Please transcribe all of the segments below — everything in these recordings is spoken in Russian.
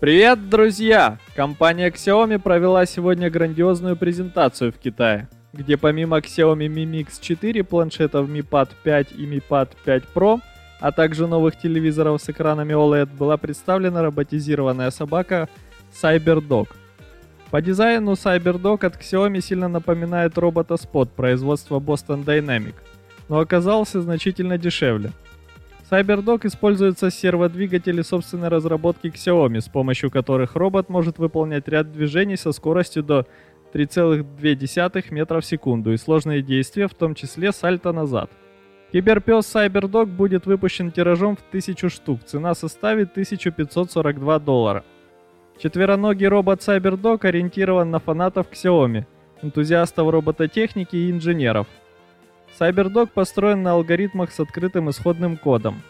Привет, друзья! Компания Xiaomi провела сегодня грандиозную презентацию в Китае, где помимо Xiaomi Mi Mix 4, планшетов Mi Pad 5 и Mi Pad 5 Pro, а также новых телевизоров с экранами OLED, была представлена роботизированная собака CyberDog. По дизайну CyberDog от Xiaomi сильно напоминает робота Spot производства Boston Dynamic, но оказался значительно дешевле – CyberDog используется серводвигатели собственной разработки Xiaomi, с помощью которых робот может выполнять ряд движений со скоростью до 3,2 метра в секунду и сложные действия, в том числе сальто назад. Киберпес CyberDog будет выпущен тиражом в 1000 штук, цена составит 1542 доллара. Четвероногий робот CyberDog ориентирован на фанатов Xiaomi, энтузиастов робототехники и инженеров – CyberDog построен на алгоритмах с открытым исходным кодом.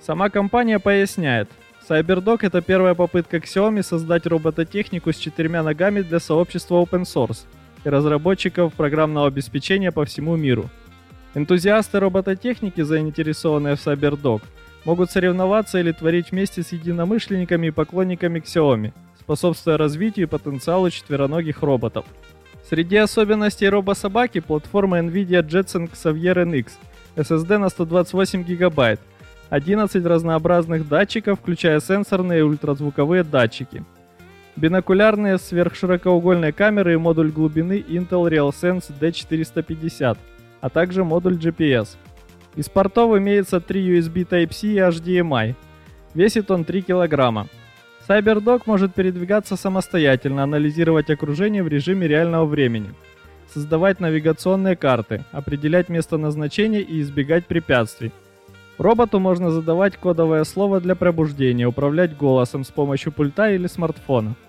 Сама компания поясняет, CyberDog это первая попытка Xiaomi создать робототехнику с четырьмя ногами для сообщества open source и разработчиков программного обеспечения по всему миру. Энтузиасты робототехники, заинтересованные в CyberDog, могут соревноваться или творить вместе с единомышленниками и поклонниками Xiaomi, способствуя развитию и потенциалу четвероногих роботов. Среди особенностей робособаки платформа NVIDIA Jetson Xavier NX, SSD на 128 ГБ, 11 разнообразных датчиков, включая сенсорные и ультразвуковые датчики, бинокулярные сверхширокоугольные камеры и модуль глубины Intel RealSense D450, а также модуль GPS. Из портов имеется 3 USB Type-C и HDMI. Весит он 3 килограмма. CyberDog может передвигаться самостоятельно, анализировать окружение в режиме реального времени, создавать навигационные карты, определять место назначения и избегать препятствий. Роботу можно задавать кодовое слово для пробуждения, управлять голосом с помощью пульта или смартфона –